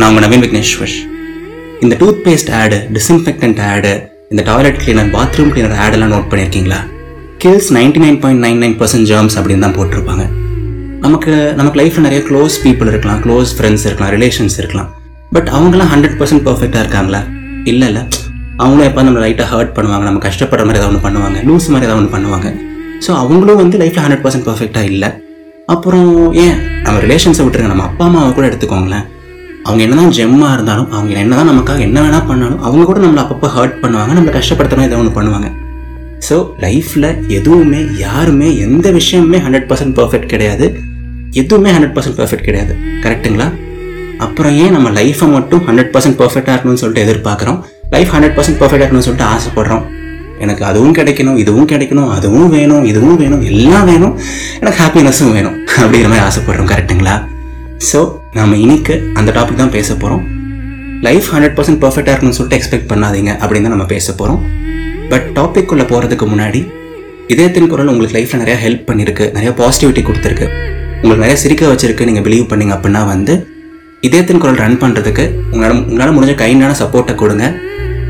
நான் உங்கள் நவீன் விக்னேஸ்வர். இந்த டூத் பேஸ்ட் ஆடு டிஸ்இன்ஃபெக்டன்ட் ஆடு இந்த டாய்லெட் கிளீனர் பாத்ரூம் கிளீனர் ஆடெல்லாம் நோட் பண்ணியிருக்கீங்களா kills ninety nine point nine nine percent germs அப்படின்னு தான் போட்டிருப்பாங்க. நமக்கு நமக்கு லைஃப்பில் நிறைய க்ளோஸ் பீப்புள் இருக்கலாம் க்ளோஸ் ஃப்ரெண்ட்ஸ் இருக்கலாம் ரிலேஷன்ஸ் இருக்கலாம். பட் அவங்களாம் ஹண்ட்ரட் பர்சன்ட் பர்ஃபெக்டாக இருக்காங்களா? இல்லை இல்லை. அவங்களும் எப்போ நம்ம லைட்டாக ஹர்ட் பண்ணுவாங்க நம்ம கஷ்டப்படுற மாதிரி ஏதாவது ஒன்று பண்ணுவாங்க லூஸ் மாதிரி ஏதாவது ஒன்று பண்ணுவாங்க. ஸோ அவங்களும் வந்து லைஃப்பில் ஹண்ட்ரட் பர்சன்ட் பர்ஃபெக்டாக இல்லை. அப்புறம் ஏன்? நம்ம ரிலேஷன்ஸை விட்டுருங்க. நம்ம அப்பா அம்மாவை கூட எடுத்துக்கோங்களேன். அவங்க என்னதான் ஜெம்மாக இருந்தாலும் அவங்க என்னதான் நமக்காக என்ன வேணால் பண்ணாலும் அவங்க கூட நம்மளை அப்பப்போ ஹர்ட் பண்ணுவாங்க நம்மளை கஷ்டப்படுத்தணும் ஏதோ ஒன்று பண்ணுவாங்க. ஸோ லைஃப்பில் எதுவுமே யாருமே எந்த விஷயமுமே ஹண்ட்ரட் பர்சன்ட் பர்ஃபெக்ட் கிடையாது. எதுவுமே ஹண்ட்ரட் பர்சன்ட் பர்ஃபெக்ட் கிடையாது. கரெக்ட்டுங்களா அப்புறம் ஏன் நம்ம லைஃப்பை மட்டும் ஹண்ட்ரட் பர்சன்ட் பர்ஃபெக்டாக இருக்கணும்னு சொல்லிட்டு எதிர்பார்க்குறோம்? லைஃப் ஹண்ட்ரட் பர்சன்ட் பர்ஃபெக்டாக இருக்கணும்னு சொல்லிட்டு ஆசைப்படுறோம். எனக்கு அதுவும் கிடைக்கணும் இதுவும் கிடைக்கணும் அதுவும் வேணும் இதுவும் வேணும் எல்லாம் வேணும். எனக்கு ஹாப்பினஸும் வேணும். அப்படிங்கிற மாதிரி ஆசைப்படுறோம். கரெக்ட்டுங்களா ஸோ நாம் இன்னைக்கு அந்த டாபிக் தான் பேச போகிறோம் லைஃப் ஹண்ட்ரட் பர்சன்ட் பர்ஃபெக்டாக இருக்கணும்னு சொல்லிட்டு எக்ஸ்பெக்ட் பண்ணாதீங்க அப்படின்னு தான் நம்ம பேச போகிறோம் பட் டாபிக் உள்ள போகிறதுக்கு முன்னாடி இதயத்தின் குரல் உங்களுக்கு லைஃப்பில் நிறையா ஹெல்ப் பண்ணியிருக்கு நிறையா பாசிட்டிவிட்டி கொடுத்துருக்கு. உங்களுக்கு நிறைய சிரிக்க வச்சிருக்கு நீங்கள் பிலீவ் பண்ணீங்க அப்படின்னா வந்து இதயத்தின் குரல் ரன் பண்ணுறதுக்கு உங்களால் உங்களால் முடிஞ்ச கைண்டான சப்போர்ட்டை கொடுங்க.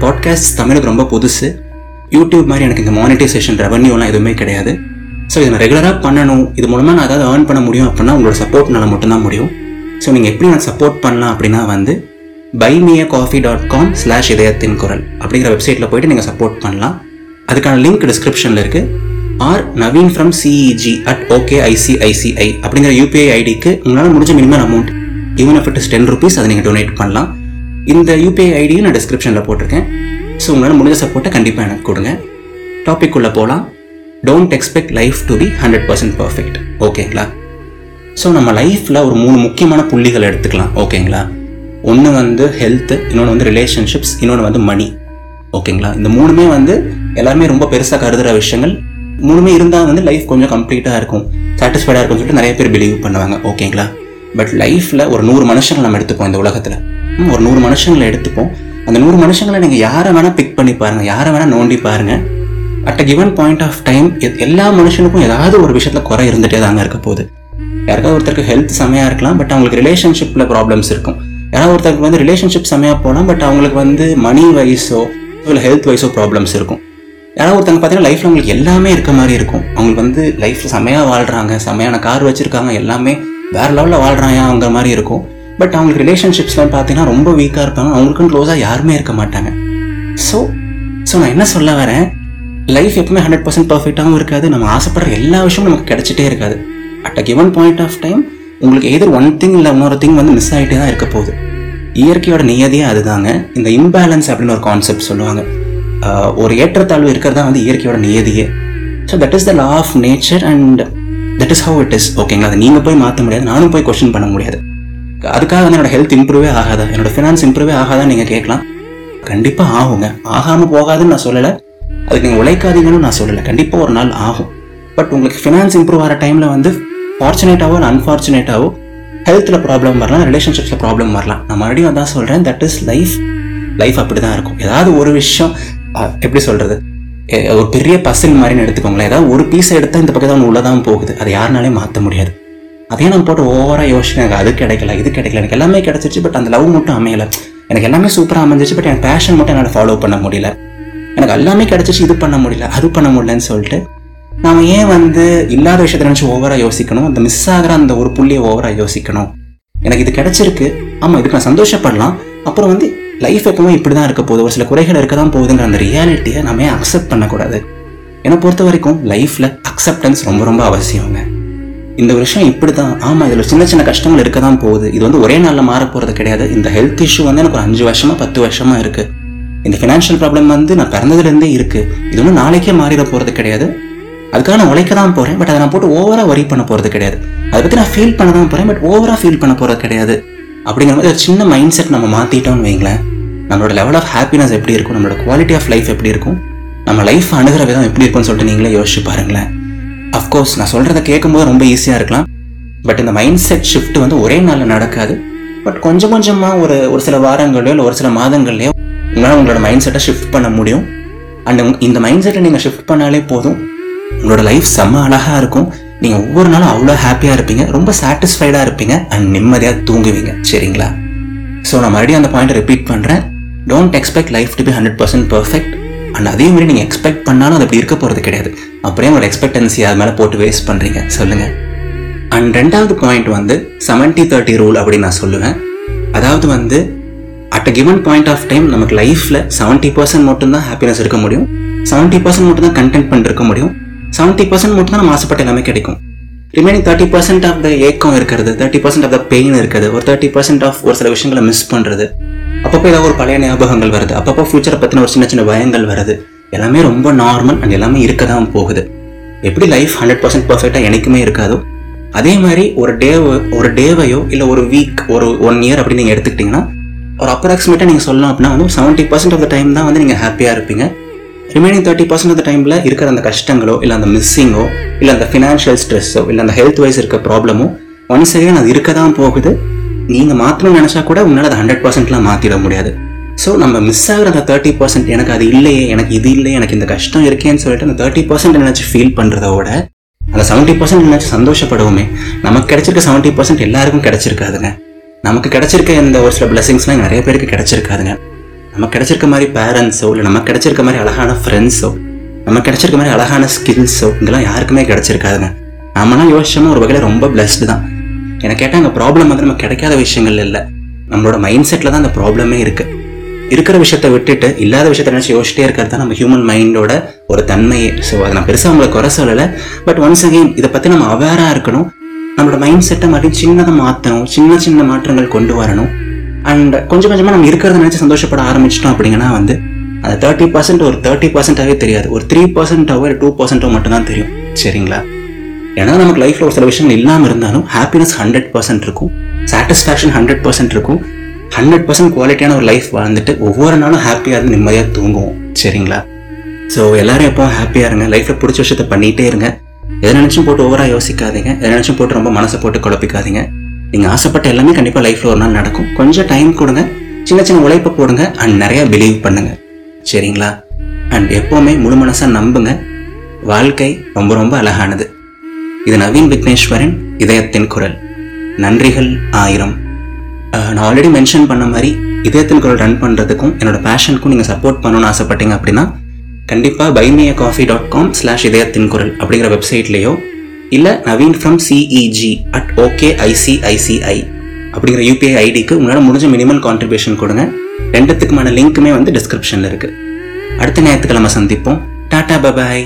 பாட்காஸ்ட் தமிழுக்கு ரொம்ப புதுசு. யூடியூப் மாதிரி எனக்கு இங்கே மானிட்டைசேஷன் ரெவன்யூலாம் எதுவுமே கிடையாது. ஸோ இதை நான் ரெகுலராக பண்ணணும். இது மூலமாக நான் ஏதாவது ஏர்ன் பண்ண முடியும் அப்படின்னா உங்களோட சப்போர்ட்னால மட்டும்தான் முடியும். ஸோ நீங்கள் எப்படி நான் சப்போர்ட் பண்ணலாம் அப்படின்னா வந்து buy me a coffee dot com slash இதயத்தின் குரல் அப்படிங்கிற வெப்சைட்டில் போயிட்டு நீங்கள் சப்போர்ட் பண்ணலாம். அதுக்கான லிங்க் டிஸ்கிரிப்ஷனில் இருக்குது R Naveen from CEG at okay ICICI அப்படிங்கிற யூபிஐ ஐடிக்கு உங்களால் முடிஞ்ச minimum amount even if it is ten rupees அதை நீங்கள் டொனேட் பண்ணலாம். இந்த யூபிஐ ஐடியும் நான் டிஸ்கிரிப்ஷனில் போட்டிருக்கேன். ஸோ உங்களால் முடிஞ்ச சப்போர்ட்டை கண்டிப்பாக எனக்கு கொடுங்க. டாபிக் உள்ளே போகலாம் don't expect life to be hundred percent perfect ஓகேங்களா ஸோ நம்ம லைஃப்பில் ஒரு மூணு முக்கியமான புள்ளிகள் எடுத்துக்கலாம் ஓகேங்களா ஒன்று வந்து ஹெல்த்து இன்னொன்று வந்து ரிலேஷன்ஷிப்ஸ் இன்னொன்று வந்து மணி ஓகேங்களா இந்த மூணுமே வந்து எல்லாருமே ரொம்ப பெருசாக கருதுகிற விஷயங்கள். மூணுமே இருந்தால் வந்து லைஃப் கொஞ்சம் கம்ப்ளீட்டாக இருக்கும் சாட்டிஸ்ஃபைடாக இருக்கும்னு சொல்லிட்டு நிறைய பேர் பிலீவ் பண்ணுவாங்க ஓகேங்களா பட் லைஃப்பில் ஒரு நூறு மனுஷங்களை நம்ம எடுத்துப்போம் இந்த உலகத்தில். ஒரு நூறு மனுஷங்களை எடுத்துப்போம். அந்த நூறு மனுஷங்களை நீங்கள் யாரை வேணால் பிக் பண்ணி பாருங்கள் யாரை வேணால் நோண்டி பாருங்கள் at a given point of time எல்லா மனுஷனுக்கும் ஏதாவது ஒரு விஷயத்தில் குறை இருந்துகிட்டே தாங்க இருக்க போகுது. யாருக்காவது ஒருத்தருக்கு ஹெல்த் செமையாக இருக்கலாம் பட் அவங்களுக்கு ரிலேஷன்ஷிப்பில் ப்ராப்ளம்ஸ் இருக்கும். யாராவது ஒருத்தருக்கு வந்து ரிலேஷன்ஷிப் செமையாக போகலாம் பட் அவங்களுக்கு வந்து மணி வைஸோ இல்லை ஹெல்த் வைஸோ ப்ராப்ளம்ஸ் இருக்கும். யாராவது ஒருத்தங்க பார்த்தீங்கன்னா லைஃப்பில் அவங்களுக்கு எல்லாமே இருக்க மாதிரி இருக்கும். அவங்களுக்கு வந்து லைஃப்பில் செமையாக வாழ்கிறாங்க செமையான கார் வச்சுருக்காங்க எல்லாமே வேறு லெவலில் வாழ்கிறாங்க மாதிரி இருக்கும். பட் அவங்களுக்கு ரிலேஷன்ஷிப்ஸ்லாம் பார்த்தீங்கன்னா ரொம்ப வீக்காக இருப்பாங்க அவங்களுக்கும் க்ளோஸாக யாருமே இருக்க மாட்டாங்க. ஸோ ஸோ நான் என்ன சொல்ல வரேன்? லைஃப் எப்பவுமே ஹண்ட்ரட் பர்சன்ட் பர்ஃபெக்டாகவும் இருக்காது. நம்ம ஆசைப்படுற எல்லா விஷயமும் நமக்கு கிடைச்சிட்டே இருக்காது. At a given point of time உங்களுக்கு எதிர் ஒன் திங் இல்லை இன்னொரு திங் வந்து மிஸ் ஆகிட்டே தான் இருக்க போகுது. இயற்கையோட நியதியே அதுதாங்க. இந்த இம்பேலன்ஸ் அப்படின்னு ஒரு கான்செப்ட் சொல்லுவாங்க. ஒரு ஏற்றத்தாழ்வு இருக்கிறதா வந்து இயற்கையோட நியதியே. So that is the law of nature and that is how it is ஓகேங்களா அதை நீங்கள் போய் மாற்ற முடியாது. நானும் போய் கொஸ்டின் பண்ண முடியாது. அதுக்காக வந்து என்னோட ஹெல்த் இம்ப்ரூவே ஆகாதா? என்னோட ஃபினான்ஸ் இம்ப்ரூவே ஆகாதா நீங்கள் கேட்கலாம். கண்டிப்பாக ஆகுங்க. ஆகாமல் போகாதுன்னு நான் சொல்லலை. அதுக்கு நீங்கள் உழைக்காதீங்கன்னு நான் சொல்லலை. கண்டிப்பாக ஒரு நாள் ஆகும். பட் உங்களுக்கு ஃபினான்ஸ் இம்ப்ரூவ் ஆகிற டைமில் வந்து ஃபார்ச்சுனேட்டாவோ அன்ஃபார்ச்சுனேட்டாவோ ஹெல்த்தில் ப்ராப்ளம் வரலாம் ரிலேஷன்ஷிப்ஸில் ப்ராப்ளம் வரலாம். நான் மறுபடியும் அதான் சொல்கிறேன் தட் இஸ் லைஃப் லைஃப் அப்படி தான் இருக்கும். ஏதாவது ஒரு விஷயம் எப்படி சொல்கிறது ஒரு பெரிய பசில் மாதிரின்னு எடுத்துக்கோங்களேன். ஏதாவது ஒரு பீஸை எடுத்தால் இந்த பக்கம் தான் உள்ளே தான் போகுது. அதை யாருனாலே மாற்ற முடியாது. அதே நான் போட்டு ஓவராக யோசிச்சு எனக்கு அது கிடைக்கல இது கிடைக்கல. எனக்கு எல்லாமே கிடைச்சிச்சு பட் அந்த லவ் மட்டும் அமையலை. எனக்கு எல்லாமே சூப்பராக அமைஞ்சிச்சு பட் என் பேஷன் மட்டும் என்னால் ஃபாலோ பண்ண முடியல. எனக்கு எல்லாமே கிடைச்சிச்சு இது பண்ண முடியல அது பண்ண முடியலன்னு சொல்லிட்டு நாம் ஏன் வந்து இல்லாத விஷயத்த நினச்சி ஓவராக யோசிக்கணும்? அந்த மிஸ் ஆகிற அந்த ஒரு புள்ளியை ஓவராக யோசிக்கணும். எனக்கு இது கிடைச்சிருக்கு. ஆமாம் இதுக்கு நான் சந்தோஷப்படலாம். அப்புறம் வந்து லைஃப் எப்பவுமே இப்படி தான் இருக்க போகுது. ஒரு சில குறைகள் இருக்க தான் போகுதுங்கிற அந்த ரியாலிட்டியை நம்ம ஏன் அக்செப்ட் பண்ணக்கூடாது? என்னை பொறுத்த வரைக்கும் லைஃப்பில் அக்செப்டன்ஸ் ரொம்ப ரொம்ப அவசியங்க. இந்த விஷயம் இப்படி தான் ஆமாம் இதில் சின்ன சின்ன கஷ்டங்கள் இருக்க தான் போகுது. இது வந்து ஒரே நாளில் மாற போகிறது கிடையாது. இந்த ஹெல்த் இஷ்யூ வந்து எனக்கு ஒரு அஞ்சு வருஷமாக பத்து வருஷமாக இருக்குது இந்த ஃபினான்ஷியல் ப்ராப்ளம் வந்து நான் பிறந்ததுலேருந்தே இருக்குது இது ஒன்றும் நாளைக்கே மாறிட போகிறது கிடையாது. அதுக்காக நான் உழைக்க தான் போகிறேன் பட் அதை நான் போட்டு ஓவராக ஒரி பண்ண போகிறது கிடையாது. அதை பற்றி நான் ஃபீல் பண்ண தான் போகிறேன் பட் ஓவராக ஃபீல் பண்ண போகிறது கிடையாது. அப்படிங்கிற மாதிரி ஒரு சின்ன மைண்ட் செட் நம்ம மாற்றிட்டோம்னு வைங்களேன் நம்மளோட லெவல் ஆஃப் ஹாப்பினஸ் எப்படி இருக்கும் நம்மளோட குவாலிட்டி ஆஃப் லைஃப் எப்படி இருக்கும் நம்ம லைஃப் அணுகிற விதம் எப்படி இருக்கும்னு சொல்லிட்டு நீங்களே யோசிச்சு பாருங்களேன். அஃப்கோர்ஸ் நான் சொல்கிறத கேட்கும்போது ரொம்ப ஈஸியாக இருக்கலாம் பட் இந்த மைண்ட் செட் ஷிஃப்ட் வந்து ஒரே நாளில் நடக்காது. பட் கொஞ்சம் கொஞ்சமாக ஒரு ஒரு சில வாரங்களையோ இல்லை ஒரு சில மாதங்கள்லையோ உங்களால் உங்களோட மைண்ட் செட்டை ஷிஃப்ட் பண்ண முடியும். அண்ட் இந்த மைண்ட் செட்டை நீங்கள் ஷிஃப்ட் பண்ணாலே போதும். உங்களோட லைஃப் செம்ம அழகாக இருக்கும். நீங்கள் ஒவ்வொரு நாளும் அவ்வளோ ஹாப்பியாக இருப்பீங்க. ரொம்ப சாட்டிஸ்ஃபைடாக இருப்பீங்க. அண்ட் நிம்மதியாக தூங்குவீங்க. சரிங்களா? ஸோ நான் மறுபடியும் அந்த பாயிண்ட் ரிப்பீட் பண்ணுறேன் don't expect life to be hundred percent perfect and அதே மாதிரி நீங்கள் எக்ஸ்பெக்ட் பண்ணாலும் அது அப்படி இருக்க போகிறது கிடையாது. அப்படியே உங்களோட எக்ஸ்பெக்டன்சி அது மேலே போட்டு வேஸ்ட் பண்ணுறீங்க சொல்லுங்கள் அண்ட் ரெண்டாவது பாயிண்ட் வந்து செவன்ட்டி தேர்ட்டி ரூல் அப்படின்னு நான் சொல்லுவேன். அதாவது வந்து at a given point of time நமக்கு லைஃப்பில் செவன்ட்டி பர்சன்ட் மட்டும்தான் ஹாப்பினஸ் இருக்க முடியும். செவன்ட்டி பர்சன்ட் மட்டும் தான் கண்டென்ட் பண்ணிருக்க முடியும். செவன்ட்டி பர்சன்ட் மட்டும் தான் நம்ம ஆசைப்பட்ட எல்லாமே கிடைக்கும். Remaining thirty percent of the ஏக்கம் இருக்கிறது thirty percent of the pain இருக்குது ஒரு தேர்ட்டி பர்சன்ட் ஆஃப் ஒரு சில விஷயங்களை மிஸ் பண்ணுறது அப்பப்போ ஏதாவது ஒரு பழைய ஞாபகங்கள் வருது அப்பப்போ ஃபியூச்சரை பற்றின ஒரு சின்ன சின்ன பயங்கள் வருது. எல்லாமே ரொம்ப நார்மல் அண்ட் எல்லாமே இருக்க தான் போகுது. எப்படி லைஃப் ஹண்ட்ரட் பர்சன்ட் பர்ஃபெக்டாக எனக்குமே இருக்காதோ அதே மாதிரி ஒரு டே ஒரு டேவையோ இல்லை ஒரு வீக் ஒரு ஒன் இயர் அப்படி நீங்கள் எடுத்துக்கிட்டிங்கன்னா ஒரு அப்ராக்சிமேட்டாக நீங்கள் சொல்லலாம் அப்படின்னா வந்து seventy percent of the time தான் வந்து நீங்கள் ஹாப்பியாக இருப்பீங்க. ரிமைனிங் தேர்ட்டி பர்சன்ட் அந்த டைமில் இருக்கிற அந்த கஷ்டங்களோ இல்லை அந்த மிஸ்ஸிங்கோ இல்லை அந்த ஃபினான்ஷியல் ஸ்ட்ரெஸ்ஸோ இல்லை அந்த ஹெல்த் வைஸ் இருக்க ப்ராப்ளமோ ஒன்ஸ் அகைன் அது இருக்க தான் போகுது. நீங்கள் மாற்றணும்னு நினச்சா கூட உன்னால் அதை ஹண்ட்ரட் பர்சன்ட்லாம் மாற்றிட முடியாது. ஸோ நம்ம மிஸ் ஆகிற அந்த தேர்ட்டி பர்சன்ட் எனக்கு அது இல்லையே எனக்கு இது இல்லை எனக்கு இந்த கஷ்டம் இருக்கேன்னு சொல்லிட்டு அந்த தேர்ட்டி பர்சன்ட் நினச்சி ஃபீல் பண்ணுறத விட அந்த செவன்ட்டி பர்சன்ட் நினச்சி சந்தோஷப்படுவோமே. நமக்கு கிடைச்சிருக்க செவன்ட்டி பர்சன்ட் எல்லாருக்கும் கிடைச்சிருக்காதுங்க. நமக்கு கிடைச்சிருக்க இந்த ஒரு சில பிளஸிங்ஸ்லாம் நிறைய பேருக்கு கிடைச்சிருக்காதுங்க. நமக்கு கிடைச்சிருக்க மாதிரி பேரண்ட்ஸோ இல்லை நமக்கு கிடைச்சிருக்க மாதிரி அழகான ஃப்ரெண்ட்ஸோ நமக்கு கிடைச்சிருக்க மாதிரி அழகான ஸ்கில்ஸோ இங்கெல்லாம் யாருக்குமே கிடைச்சிருக்காதுங்க. நாமெல்லாம் யோசிச்சோம்னா ஒரு வகையில் ரொம்ப பிளஸ்டு தான். எனக்கு கேட்டால் அந்த ப்ராப்ளம் வந்து நமக்கு கிடைக்காத விஷயங்கள் இல்லை. நம்மளோட மைண்ட் செட்டில் தான் அந்த ப்ராப்ளமே இருக்கு. இருக்கிற விஷயத்த விட்டுட்டு இல்லாத விஷயத்த நினச்சி யோசிச்சிட்டே இருக்கிறது தான் நம்ம ஹியூமன் மைண்டோட ஒரு தன்மையே. ஸோ அதை நான் பெருசாக அவங்களை குறை சொல்லலை. பட் ஒன்ஸ் அகெயின் இதை பற்றி நம்ம அவேராக இருக்கணும். நம்மளோட மைண்ட் செட்டை மறுபடியும் சின்னதாக மாற்றணும் சின்ன சின்ன மாற்றங்கள் கொண்டு வரணும். அண்ட் கொஞ்சம் கொஞ்சமாக நம்ம இருக்கிறத நினச்சி சந்தோஷப்பட ஆரம்பிச்சிட்டோம் அப்படிங்கன்னா வந்து அந்த தேர்ட்டி பர்சன்ட் ஒரு தேர்ட்டி பர்சன்டாகவே தெரியாது. ஒரு த்ரீ பர்சன்டாவோ இல்லை டூ பர்சன்ட்டோ மட்டும்தான் தெரியும். சரிங்களா? ஏன்னா நமக்கு லைஃப்பில் ஒரு சில விஷயங்கள் இல்லாமல் இருந்தாலும் ஹாப்பினஸ் ஹண்ட்ரட் பர்சன்ட் இருக்கும். சாட்டிஸ்ஃபேக்ஷன் ஹண்ட்ரட் பர்சன்ட் இருக்கும். ஹண்ட்ரட் பர்சன்ட் குவாலிட்டியான ஒரு லைஃப் வாழ்ந்துட்டு ஒவ்வொரு நாளும் ஹாப்பியாக இருந்து நிம்மதியாக தூங்குவோம். சரிங்களா? ஸோ எல்லாரும் எப்போ ஹாப்பியாக இருங்க? லைஃப்பில் பிடிச்ச விஷயத்த பண்ணிகிட்டே இருங்க. எதை நினச்சும் போட்டு ஓவராக யோசிக்காதீங்க. எதை நினச்சும் போட்டு ரொம்ப மனசை போட்டு குழப்பிக்காதீங்க. நீங்கள் ஆசைப்பட்ட எல்லாமே கண்டிப்பாக லைஃப்பில் ஒரு நாள் நடக்கும். கொஞ்சம் டைம் கொடுங்க. சின்ன சின்ன உழைப்பை போடுங்க அண்ட் நிறையா பிலீவ் பண்ணுங்கள் சரிங்களா? அண்ட் எப்போவுமே முழு மனசாக நம்புங்க. வாழ்க்கை ரொம்ப ரொம்ப அழகானது. இது நவீன் விக்னேஸ்வரன் இதயத்தின் குரல். நன்றிகள் ஆயிரம். நான் ஆல்ரெடி மென்ஷன் பண்ண மாதிரி இதயத்தின் குரல் ரன் பண்ணுறதுக்கும் என்னோட பேஷனுக்கும் நீங்கள் சப்போர்ட் பண்ணணும்னு ஆசைப்பட்டீங்க அப்படின்னா கண்டிப்பாக buy me a coffee dot com slash இதயத்தின் குரல் அப்படிங்கிற வெப்சைட்லேயோ இல்லை Naveen from CEG at okay ICICI அப்படிங்கிற யூபிஐ ஐடிக்கு உங்களால் முடிஞ்ச மினிமம் கான்ட்ரிபியூஷன் கொடுங்க. ரெண்டுத்துக்குமான லிங்க்குமே வந்து டிஸ்கிரிப்ஷனில் இருக்குது அடுத்த ஞாயிற்றுக்கிழமை சந்திப்போம். டாடா பபாய்